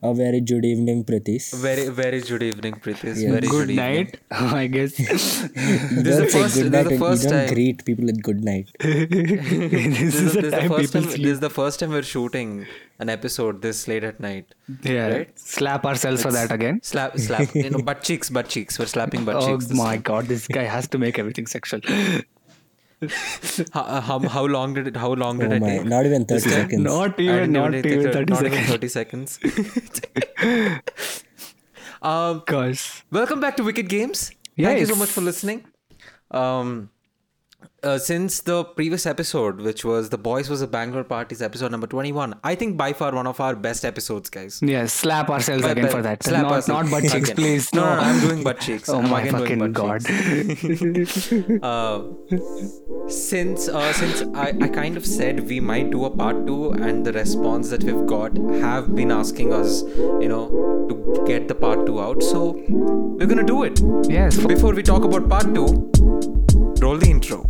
A very good evening, Pritish. Very, very good evening, Prithis. Yeah. Very Good good night, I guess. This is don't the say first- good this is night. the and first you don't time. greet people with good night. this This is, is the is the time first time. This is the first time we're shooting an episode this late at night. Yeah, right? slap ourselves for that again. Slap, slap. you know, butt cheeks, butt cheeks. We're slapping butt Oh cheeks. this my time. god, this guy has to make everything sexual. How, uh, how, how long did it? How long did Oh it my, take? not even 30 time? seconds. Not even, didn't not even 30 not even seconds. 30 seconds. um, Gosh. welcome back to Wicked Games. Thank you so much for listening. Um, uh, since the previous episode, which was the Boys was a Bangalore Parties episode number 21, I think by far one of our best episodes, guys. Yes, slap ourselves But- again but for that. slap not, ourselves not butt cheeks, please. No, No, no, no, I'm doing butt cheeks. Oh I'm my fucking god. Uh, since uh, since I, I kind of said we might do a part two, and the response that we've got have been asking us, you know, to get the part two out. So we're gonna do it. yes, Before we talk about part two, roll the intro.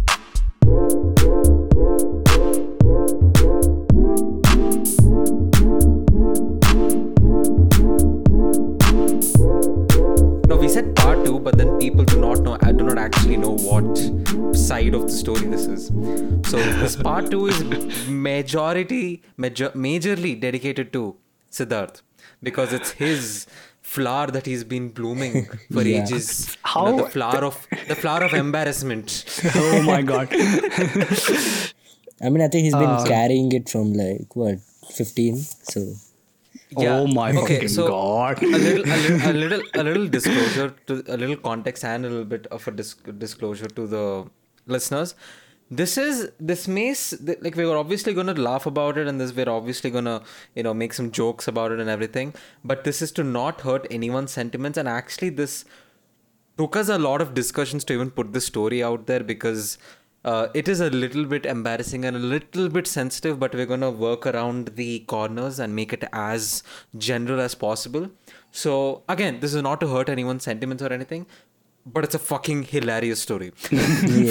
Of the story this is. So this part two is majority, major, majorly dedicated to Siddharth because it's his flower that he's been blooming for Yeah. ages. You How- know, the flower of the flower of embarrassment. oh my god. I mean, I think he's been Uh, carrying it from like, what, 15? So, Oh my okay, fucking so god. a little, a little, a little, a little disclosure to a little context and a little bit of a dis- disclosure to the listeners. This is this may like we were obviously gonna laugh about it, and this we're obviously gonna you know make some jokes about it and everything. But this is to not hurt anyone's sentiments, and actually this took us a lot of discussions to even put this story out there because uh, it is a little bit embarrassing and a little bit sensitive, but we're gonna work around the corners and make it as general as possible. So again, this is not to hurt anyone's sentiments or anything, but it's a fucking hilarious story for me,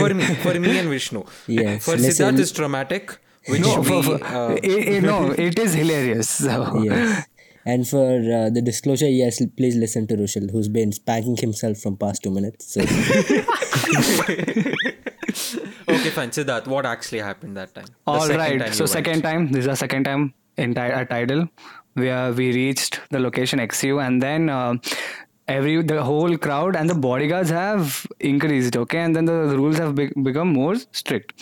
for me, for me and Vishnu. Yes, For listen- Siddharth, it's traumatic. Which No, we, for, for, uh, it, it- no, it is hilarious. So. yes. And for uh, the disclosure, yes, please listen to Rushil, who's been spanking himself from past two minutes. So, okay, fine. Siddharth, what actually happened that time? The All second right. time So second went. time. This is our second time in ti- at Tidal, where we reached the location XU, and then uh, every the whole crowd and the bodyguards have increased. Okay, and then the, rules have be- become more strict,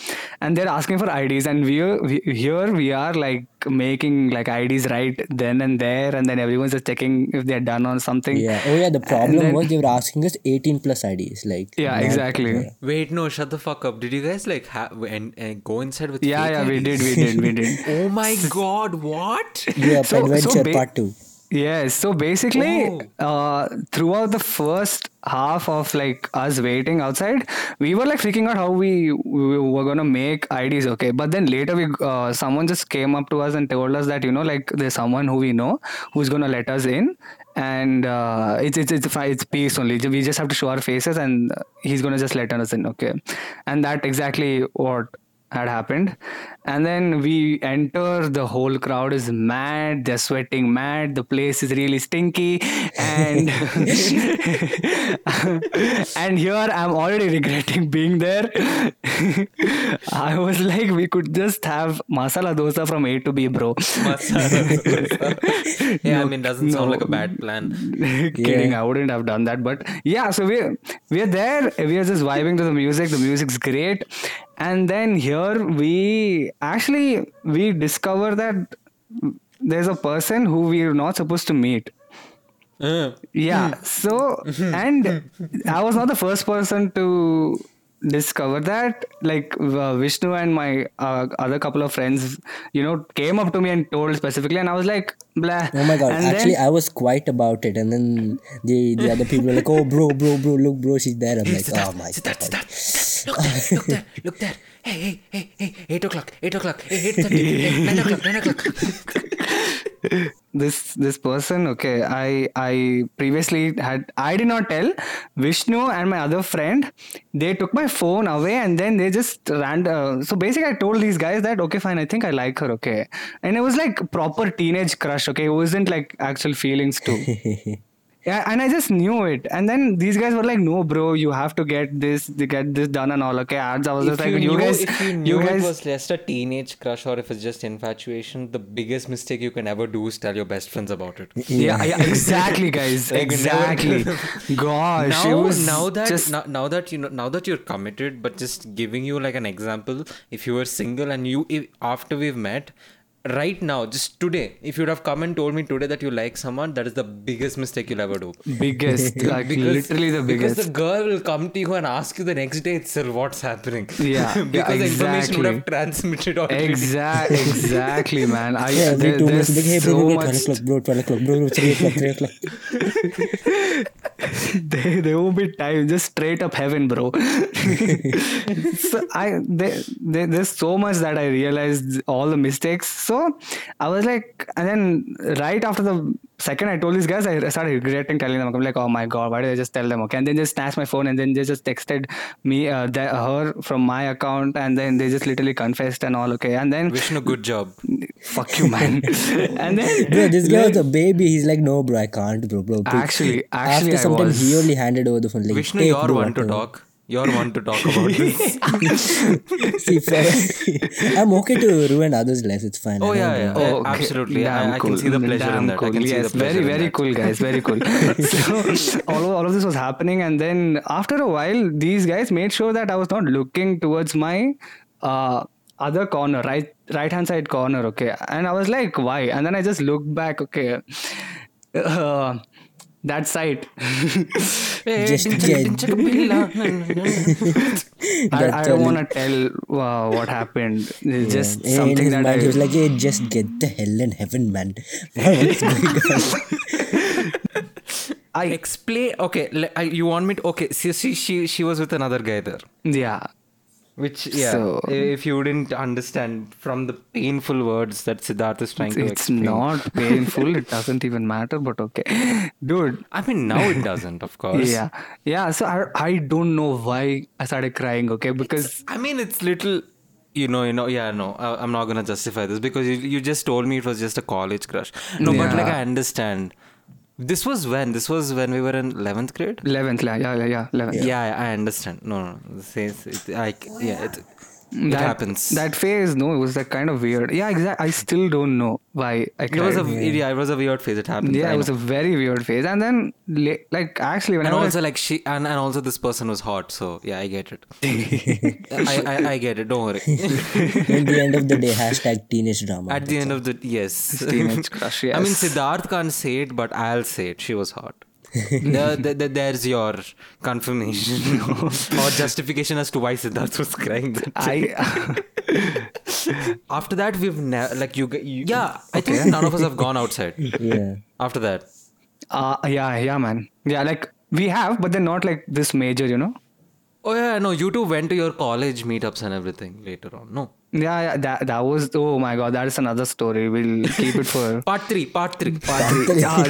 and they're asking for IDs, and we, are, we here we are like making like IDs right then and there, and then everyone's just checking if they're done on something. yeah. Oh, yeah, the problem then- was they were asking us 18 plus IDs. Like, Yeah, exactly. yeah. Wait, no, shut the fuck up. Did you guys like have and, and go inside with Yeah, fake yeah, we did, we did, we did. Oh my god, what? Yeah, So- so Adventure ba- Part 2. Yes. So basically, uh, throughout the first half of like us waiting outside, we were like freaking out how we, we were gonna make IDs. Okay, but then later we uh, someone just came up to us and told us that you know like there's someone who we know who's gonna let us in, and uh, it's it's it's it's peace only. We just have to show our faces and he's gonna just let us in. Okay, and that exactly what had happened and then we enter the whole crowd is mad they're sweating mad the place is really stinky and and here i'm already regretting being there i was like we could just have masala dosa from a to b bro Masala dosa. yeah, I mean, doesn't sound no. like a bad plan. kidding i wouldn't have done that but yeah so we're we're there we're just vibing to the music the music's great and then here we actually we discover that there's a person who we're not supposed to meet. Uh, yeah hmm. so hmm. and hmm. i was not the first person to discover that like uh, vishnu and my uh, other couple of friends you know came up to me and told specifically and i was like blah Oh my god, and actually, then, I was quiet about it. And then the, the other people were like, oh, bro, bro, bro, look, bro, she's there. I'm like, oh my Siddharth, god. Siddharth, look there, look there, look there. Hey, hey, hey, hey, 8 o'clock, 8 o'clock, hey, 8.30, hey, 9 o'clock, 9 o'clock. This this person okay i i previously had i did not tell. Vishnu and my other friend they took my phone away and then they just ran uh, so basically i told these guys that okay fine i think i like her okay. And it was like proper teenage crush okay it wasn't like actual feelings too yeah and i just knew it. And then these guys were like no bro you have to get this get this done and all. Okay ads i was just if like you, you, guys if you knew you guys it was just a teenage crush or if it's just infatuation, the biggest mistake you can ever do is tell your best friends about it. yeah, yeah exactly guys. Like, exactly. Gosh it now, was now that just now, now that you know now that you're committed, but just giving you like an example, if you were single and you if, after we've met, right now, just today, if you'd have come and told me today that you like someone, that is the biggest mistake you'll ever do. biggest like literally the biggest. Because the girl will come to you and ask you the next day itself what's happening. Yeah, yeah, because the information would have transmitted already. exact exactly man i Yeah, every there- two there's like, hey, so bro, bro, 12 much o'clock, bro, 12 o'clock, bro, bro, 3 o'clock, 3 o'clock. there, there won't be time just straight up heaven bro. So i there, there, there's so much that i realized all the mistakes. So i was like and then right after the second i told these guys i started regretting telling them i'm like oh my god why did i just tell them okay and then just snatched my phone and then they just texted me uh, the, her from my account and then they just literally confessed and all okay and then Vishnu, good job. fuck you man and then Bro, this guy was a baby. He's like, no, bro, I can't, bro, bro. bro." Actually- actually, after I some time, he only handed over the phone. Like, Vishnu, "Take, you're bro, one to whatever." talk. You're one to talk about this. See, for, I'm okay to ruin others' lives. It's fine. Oh I yeah, don't yeah, know. yeah. absolutely. I, Damn I cool. can see the pleasure Damn in that. Cool. I can see yes, the pleasure very, in very that. cool, guys. Very cool. so all of, all of this was happening, and then after a while, these guys made sure that I was not looking towards my uh, other corner, right, right hand side corner. Okay, and I was like, why? And then I just looked back. Okay. Uh, that side. Just get, I, I don't want to tell uh, what happened. It's just in something his that mind, I, he was like, hey, just get the hell in heaven, man. What's going on? I Explain. Okay, le- you want me to? Okay, see, she she she was with another guy there. yeah. Which yeah, So- if you didn't understand from the painful words that Siddharth is trying to explain. It's explain. not painful. it doesn't even matter. But okay, dude. I mean, now it doesn't, of course. Yeah, yeah. So I I don't know why I started crying. Okay, because I mean, it's little. You know, you know, yeah, no, I, I'm not gonna justify this because you, you just told me it was just a college crush. No, but like I understand. This was when? This was when we were in 11th grade? eleventh, yeah, yeah, yeah, eleventh. Yeah, I understand. No, no, no. It, says- it, I, yeah, it, it that, happens. That phase, no, it was like kind of weird. Yeah, exactly. I still don't know why I it was a cried. yeah. it was a weird phase. It happened. yeah, I it was know. a very weird phase. And then, like, actually, when and I was also like she and, and also this person was hot. So yeah, I get it. I, I I get it. Don't worry. In the end of the day, hashtag teenage drama. At the end of the yes, teenage crush, I mean. Siddharth can't say it, but I'll say it. She was hot. The, the, the, there's your confirmation or justification as to why Siddharth was crying. That day. I After that, we've never like you, you. Yeah, I think none of us have gone outside. yeah. After that, uh yeah, yeah, man. Yeah, like we have, but they're not like this major, you know. oh yeah, no, you two went to your college meetups and everything later on. No, Yeah, yeah, that that was oh my god, that is another story. We'll keep it for part three, part three. Part three. Yeah,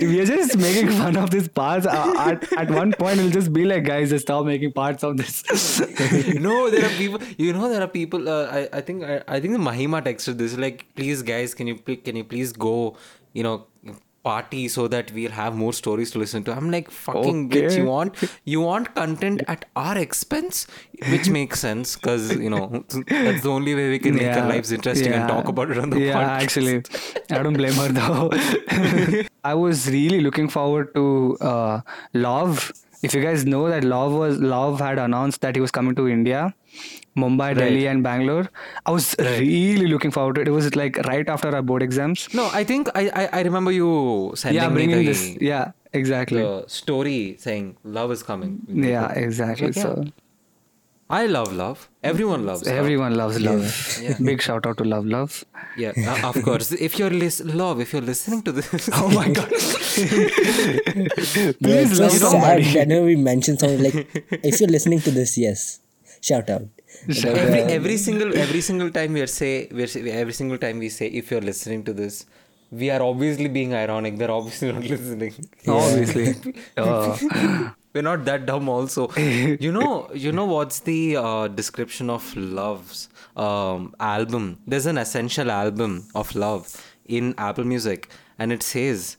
we are just making fun of these parts. Uh, at, at one point, we'll just be like, guys, just stop making parts of this. no, there are people. You know, there are people. Uh, I I think I, I think the Mahima texted this like, please guys, can you can you please go, you know, party so that we'll have more stories to listen to. I'm like, fucking bitch, you want you want content at our expense, which makes sense because you know that's the only way we can make our lives interesting and talk about it on the yeah, podcast. actually, I don't blame her though. I was really looking forward to uh, Love. If you guys know that Lauv was Lauv had announced that he was coming to India, Mumbai, Delhi, and Bangalore. I was really looking forward to it. It was like right after our board exams. No, I think I I, I remember you sending yeah, me bringing the, this. Yeah, exactly. the story saying love is coming. yeah, exactly. Like, yeah. So I love love. Everyone loves love. everyone loves love. Yeah. Big shout out to Love Love. Yeah, uh, of course. If you're lis- love, if you're listening to this, Oh my god. Yeah, Please it's so love sad. somebody. I know we mentioned something like, if you're listening to this, yes, shout out. But, every every single every single time we are say we're every single time we say if you're listening to this, we are obviously being ironic. They're obviously not listening. Obviously. Uh, We're not that dumb. Also, you know, you know what's the uh, description of Lauv's um, album? There's an essential album of Love in Apple Music, and it says.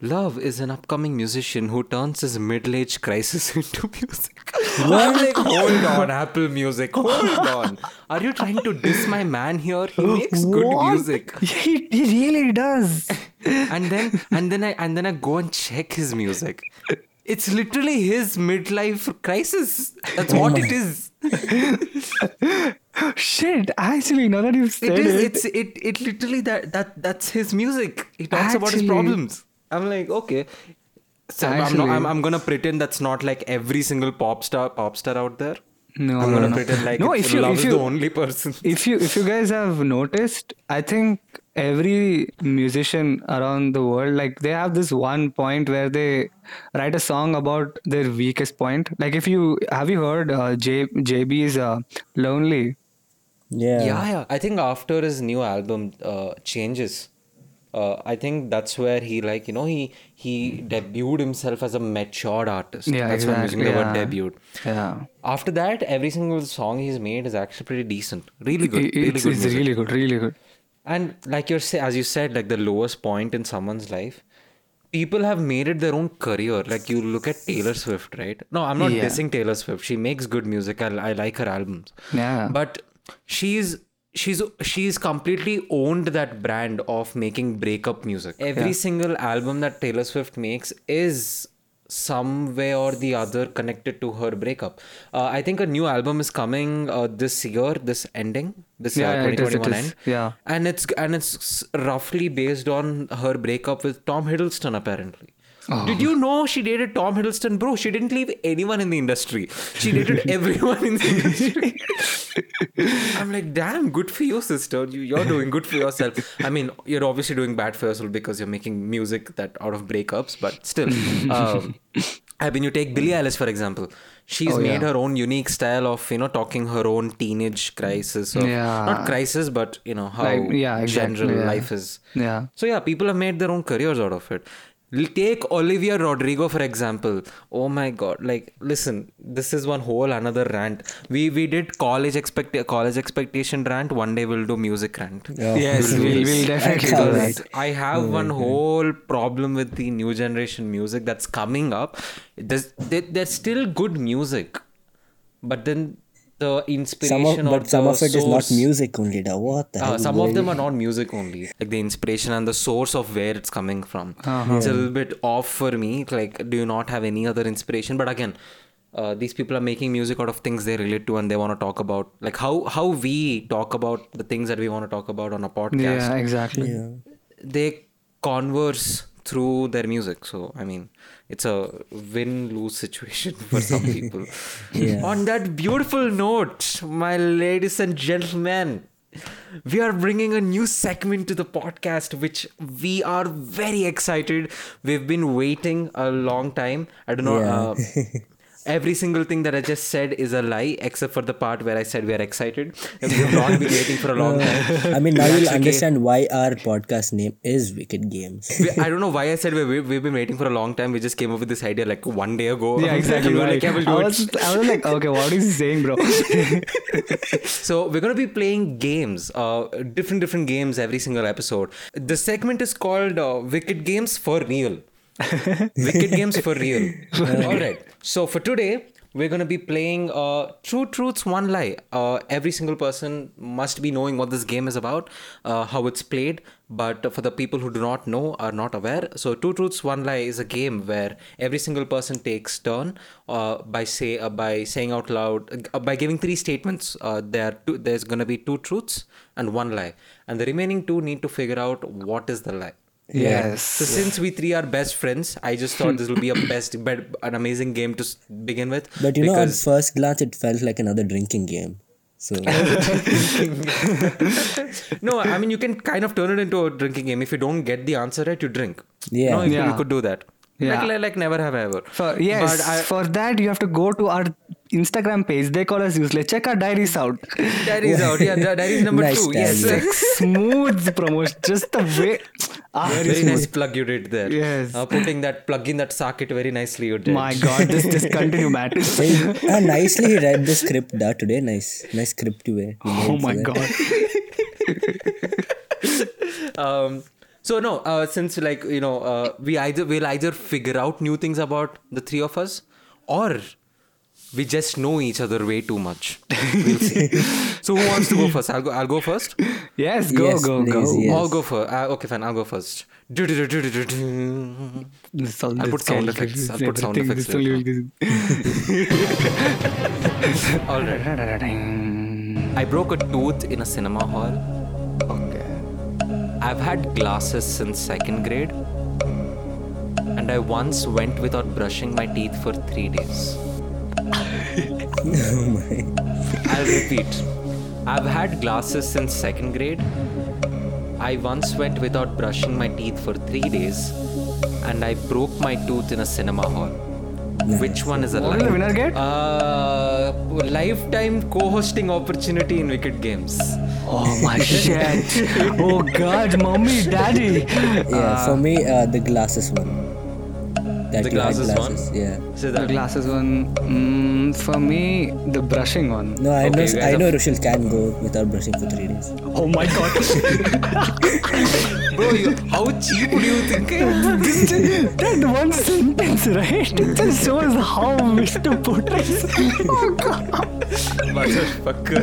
Lauv is an upcoming musician who turns his middle-age crisis into music. I'm like, hold on, Apple Music, hold on. Are you trying to diss my man here? He makes good music. he, he really does. and then and then I and then I go and check his music. It's literally his midlife crisis. That's oh what it is. Shit, actually, now that you've said It it, is. It. It literally that that that's his music. He talks about his problems. I'm like, okay. So I'm, not, I'm, I'm gonna pretend that's not like every single pop star pop star out there. no, I'm gonna no. pretend like no, it's- if you, love if is you, the only person. if you if you guys have noticed i think every musician around the world like they have this one point where they write a song about their weakest point like if you have you heard uh, J, jb's uh, lonely Yeah. yeah, yeah. I think after his new album uh, changes, uh, I think that's where he like you know he he debuted himself as a matured artist. Yeah, that's when I'm using the word debut. yeah After that, every single song he's made is actually pretty decent, really good, It- really it's, good. it's music. really good really good And like you're say, as you said, like the lowest point in someone's life, people have made it their own career. Like you look at Taylor Swift, right? No, I'm not Yeah. dissing Taylor Swift. She makes good music. I, I like her albums. Yeah. But she's she's she's completely owned that brand of making breakup music. Every single album that Taylor Swift makes is some way or the other connected to her breakup. Uh, I think a new album is coming uh, this year, this ending, this Yeah, uh, yeah, it is, it 2021 end. Yeah. And it's and it's roughly based on her breakup with Tom Hiddleston apparently. Oh. Did you know she dated Tom Hiddleston? Bro, she didn't leave anyone in the industry. She dated everyone in the industry. I'm like, damn, good for you, sister. You, you're doing good for yourself. I mean, you're obviously doing bad for yourself because you're making music that out of breakups, but still. Um, I mean, you take Billie Eilish, for example. She's Oh, made yeah. her own unique style of, you know, talking her own teenage crisis. Yeah. Not crisis, but, you know, how Like, yeah, exactly, general life is. yeah So yeah, people have made their own careers out of it. L- Take Olivia Rodrigo for example. Oh my god! Like, listen, this is one whole another rant. We we did college expect college expectation rant. One day we'll do music rant. Yeah. yes We'll we'll, we'll definitely do wait. that I have one whole problem with the new generation music that's coming up. There's there, there's still good music, but then the Some inspiration of, or but some the of it is not music only. Da. What the uh, hell? some of them are not music only like the inspiration and the source of where it's coming from Uh-huh. it's a little bit off for me like do you not have any other inspiration but again uh, these people are making music out of things they relate to and they want to talk about like how how we talk about the things that we want to talk about on a podcast yeah exactly Yeah. they converse through their music so i mean it's a win-lose situation for some people Yeah. on that beautiful note my ladies and gentlemen we are bringing a new segment to the podcast which we are very excited we've been waiting a long time i don't know Yeah. uh, Every single thing that I just said is a lie, except for the part where I said we are excited. We have not been waiting for a long time. I mean, now you'll understand why our podcast name is Wicked Games. we, I don't know why I said we, we, we've been waiting for a long time. We just came up with this idea like one day ago. yeah exactly we were right. like, yeah, we'll do I, it. was, I was like okay what is he saying bro So we're gonna be playing games, uh, different different games every single episode. The segment is called uh, Wicked Games for Real. Wicked Games for Real. All right. So for today, we're gonna be playing uh, True Truths, One Lie. Uh, every single person must be knowing what this game is about, uh, how it's played. But for the people who do not know, are not aware, so Two Truths, One Lie is a game where every single person takes turn uh, by say uh, by saying out loud uh, by giving three statements. Uh, there are two, there's gonna be two truths and one lie, and the remaining two need to figure out what is the lie. Yes So since we three are best friends, I just thought this will be a best, bet, an amazing game to begin with. But you know, at first glance, it felt like another drinking game. So no, I mean you can kind of turn it into a drinking game. If you don't get the answer right, you drink. Yeah. no, you, Yeah. you could do that. Yeah. Like, like, like never have ever. For, yes, But I, for that you have to go to our Instagram page. They call us useless. Check our diaries out. that is out. Yeah, that, that is number Nice two. Yes. Like smooth promotion. Just the way Ah, Very nice plug you did there. Yes. Uh, putting that plug in that socket very nicely you did. My God, this just continue, Matt. Hey, ah, nicely he read the script da, today. Nice, nice script you were. you oh made my that. God. um so no uh, since like you know uh, we either will either figure out new things about the three of us or we just know each other way too much we'll see so who wants to go first i'll go i'll go first Yes, go, Yes, go, please, go. yes. i'll go first uh, okay fine i'll go first This all- I'll this put sound all- effects. this I'll put sound effects this all- all right i broke a tooth in a cinema hall Okay. I've had glasses since second grade, and I once went without brushing my teeth for three days. I'll repeat. I've had glasses since second grade. I once went without brushing my teeth for three days, and I broke my tooth in a cinema hall. Which one is a What lie? the winner get? Uh, lifetime co-hosting opportunity in Wicked Games. Oh my shit. Oh God, mommy, daddy. Yeah, for me, uh, the glasses one. That The you had glasses one? Yeah. So The glasses one. Mm, for me, the brushing one. No, I Okay, know. I have- know. Rushil can go without brushing for three days. Oh my God. Bro, you, how cheap do you think I am? that one sentence, right? It just shows how Mr. portrays. Oh God. Motherfucker.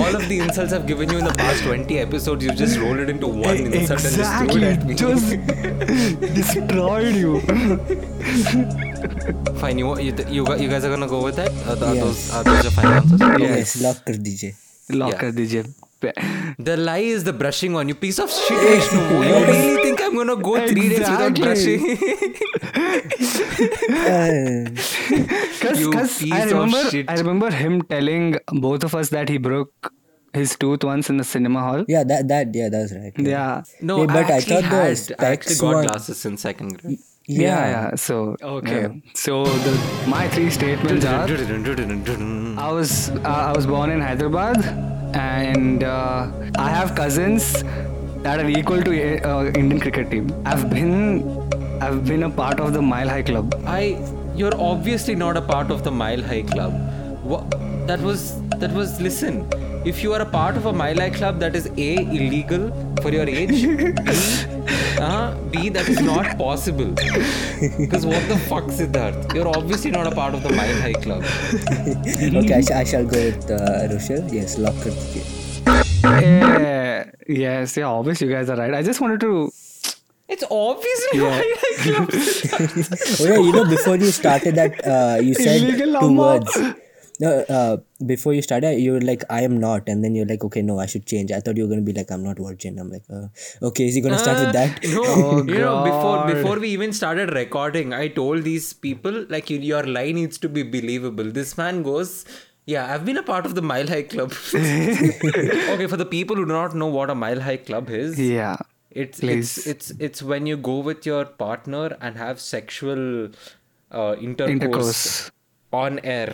All of the insults I've given you in the past 20 episodes, you just rolled it into one insult and just threw it at me. Just destroyed you. Fine, you, you, you, gu- you guys are gonna go with that? Are, th- are Yes. those, are those your final answers? Yes, lock kar dijiye. Lock Yeah. कर दीजिए. the lie is the brushing one. You piece of shit, Vishnu. You really think I'm gonna go three days without Exactly. brushing? Uh, Cause, You 'cause piece I of remember, shit. I remember him telling both of us that he broke his tooth once in the cinema hall. yeah, that that yeah, that's right. Yeah. No, Hey, but I I actually thought the had, I actually got one- glasses in second grade. Yeah, yeah. So okay. So the my three statements are: I was uh, I was born in Hyderabad, and uh, I have cousins that are equal to uh, Indian cricket team. I've been I've been a part of the Mile High Club. I you're obviously not a part of the Mile High Club. What that was that was listen. If you are a part of a Mile High Club, that is a illegal for your age. B, uh, B that is not possible. Because what the fuck, Siddharth? You're obviously not a part of the Mile High Club. okay, I, sh- I shall go with uh, Rushil. Yes, lock kar dijiye. Yeah, yes, yeah. Obviously, you guys are right. I just wanted to. It's obviously Mile High Club. Oh yeah, you know before you started that, uh, you said Illegal two words. No, uh, before you started, you were like, "I am not," and then you're like, "Okay, no, I should change." I thought you were gonna be like, "I'm not virgin." I'm like, uh, "Okay, is he gonna start with that?" No, Oh, you know, before before we even started recording, I told these people like you, your lie needs to be believable. This man goes, "Yeah, I've been a part of the Mile High Club." okay, for the people who do not know what a Mile High Club is, Yeah. it's Please. it's it's it's when you go with your partner and have sexual uh, intercourse, Intercourse. on air.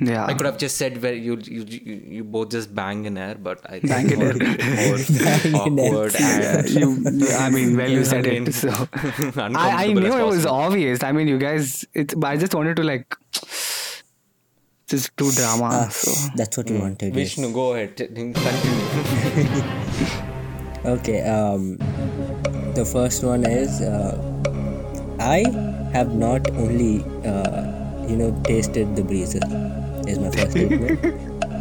Yeah. I could have just said where you you you, you both just bang in air, but I think Bang in more, more in air. awkward and you, I mean, well, you said I mean, it. So I, I knew it was obvious. I mean, you guys. It, but I just wanted to like just do drama. Ah, so that's what you wanted. yes. Vishnu, go ahead. t- Continue. Okay, um, the first one is uh, I have not only uh, you know tasted the breezer. Is my first statement.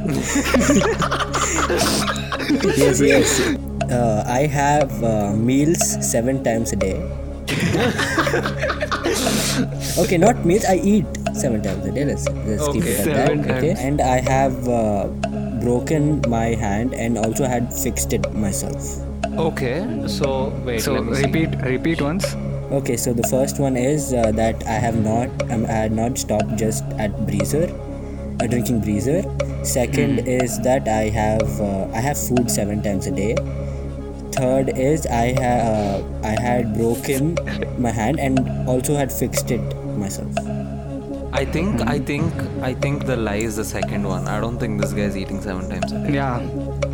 yes, yes. Uh, I have uh, meals seven times a day. okay, not meals. I eat seven times a day. Let's let's keep it Okay. at that. Okay, and I have uh, broken my hand and also had fixed it myself. Okay, so wait. so let me see. repeat repeat once. Okay, so the first one is uh, that I have not, um, I had not stopped just at breezer, uh, drinking breezer. Second is that I have, uh, I have food seven times a day. Third is I ha- uh, I had broken my hand and also had fixed it myself. I think, I think, I think the lie is the second one. I don't think this guy is eating seven times a day. Yeah.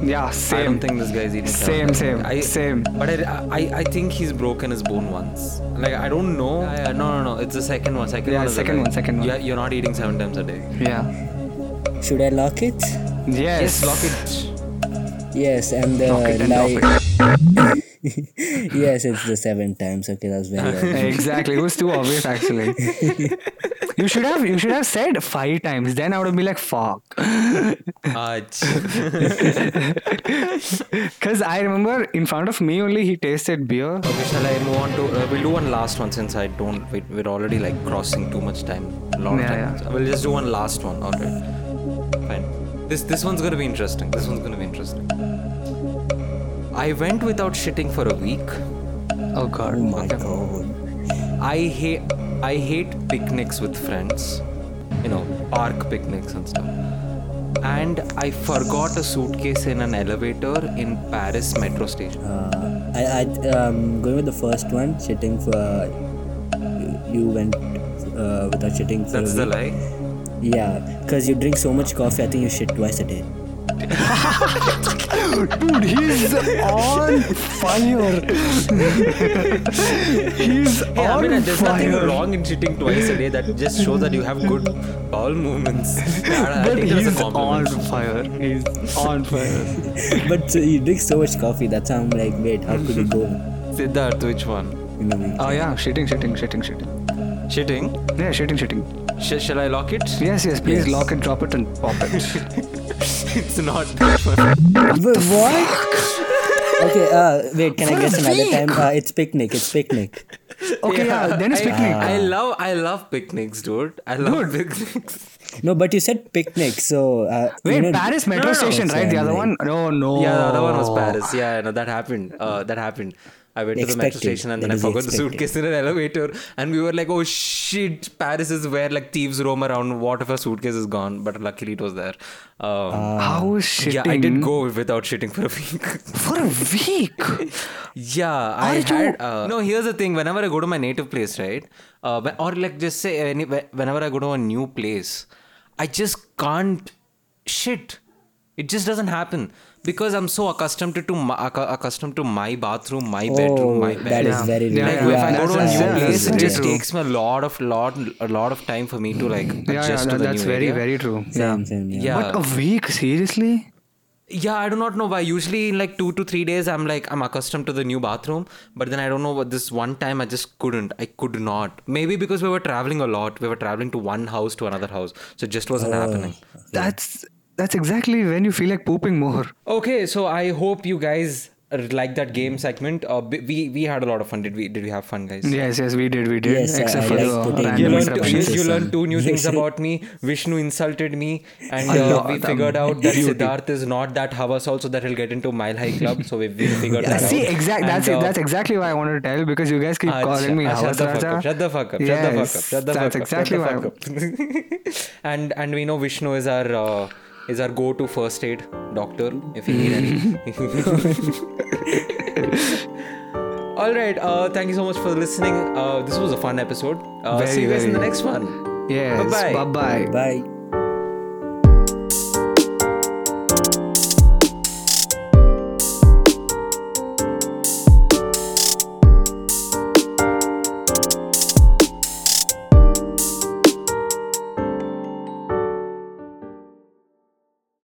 Yeah, same. I don't think this guy's eating Same, seven same. I, same. But I, I, I think he's broken his bone once. Like I don't know. Yeah, yeah, no, no, no. It's the second one. Second Yeah, one. is the second guy. one, second one. Yeah, you're not eating seven times a day. Yeah. Should I lock it? Yes. Yes, lock it. Yes, and the Lock it and lie. drop yes, it's the seven times. Okay, that's very obvious. exactly. It was too obvious actually. you should have you should have said five times. Then I would have been like fuck. Ach. Cause I remember in front of me only he tasted beer. okay, shall I move on to? Uh, we'll do one last one since I don't. We, we're already like crossing too much time. A lot of Yeah, time. yeah. We'll just do one last one. Alright. Fine. This this one's gonna be interesting. This one's gonna be interesting. I went without shitting for a week. Oh god. Oh my Okay. god. I hate I hate picnics with friends. You know, park picnics and stuff. And I forgot a suitcase in an elevator in Paris metro station. Uh, I, I um going with the first one. Shitting for you, you went uh, without shitting for. That's the lie. Yeah, because you drink so much coffee. I think you shit twice a day. Dude, he's on fire. he's Yeah, I on mean, there's nothing wrong in shitting twice a day. That just shows that you have good bowel movements. I, I But take it as a he's on fire. He's on fire. but so you drink so much coffee. That's how I'm like, wait, how could you go Siddharth, which one? in a week? Oh yeah, shitting, shitting, shitting, shitting. Shitting? Yeah, shitting, shitting. Sh- shall I lock it? Yes, yes. Please Yes. lock it, drop it, and pop it. it's not that one. What? okay, uh, wait, can I guess another time? Uh, it's picnic. It's picnic. Okay, yeah. Then it's I- picnic. I, love I love picnics, dude. I love picnics. No, but you said picnic, so. Uh, Wait, you know, Paris metro no, no. station, right? The I'm other like- one? No, no. Yeah, the other one was Paris. Yeah, no, that happened. Uh, that happened. I went to the metro station and then That I is forgot the suitcase in an elevator, and we were like, "Oh shit, Paris is where like thieves roam around. What if a suitcase is gone?" But luckily, it was there. Um, How is shitting? yeah, I did go without shitting for a week. For a week. Yeah, I did you- had. Uh, no, here's the thing. Whenever I go to my native place, right, uh, or like just say any, whenever I go to a new place, I just can't shit. It just doesn't happen because I'm so accustomed to, to my, accu- accustomed to my bathroom, my oh, bedroom, my Oh, bed. that is Yeah. very Yeah, like yeah, if I go to a new that's- place, that's it just very true. takes me a lot of lot a lot of time for me to like Yeah, yeah, adjust to the that's new very, area. very true. Same, Yeah. same, yeah. Yeah. But a week, seriously? Yeah, I do not know why. Usually, in like two to three days, I'm like I'm accustomed to the new bathroom, but then I don't know what this one time I just couldn't. I could not. Maybe because we were traveling a lot. We were traveling to one house to another house, so it just wasn't oh. happening. That's that's exactly when you feel like pooping more. Okay, so I hope you guys like that game segment. Uh, we we had a lot of fun. Did we? Did we have fun, guys? Yes, yes, we did, we did. Yes, except I for like the putting You learned, two, you, you learned two new things about me. Vishnu insulted me, and uh, lot, we um, figured out that beauty. Siddharth is not that havas also that he'll get into Mile High Club. So we, we figured that See, out. exact. That's And, it. uh, That's exactly why I wanted to tell because you guys keep Acha, calling me Havas shut the fuck up, shut the fuck up, shut the fuck up, shut the that's fuck exactly up, why. shut the fuck up. and and we know Vishnu is our uh, is our go-to first aid doctor if you need any. All right, uh, thank you so much for listening. Uh, this was a fun episode. Uh, Very, see you guys in the next one. Yes. Bye-bye. Bye bye. Bye.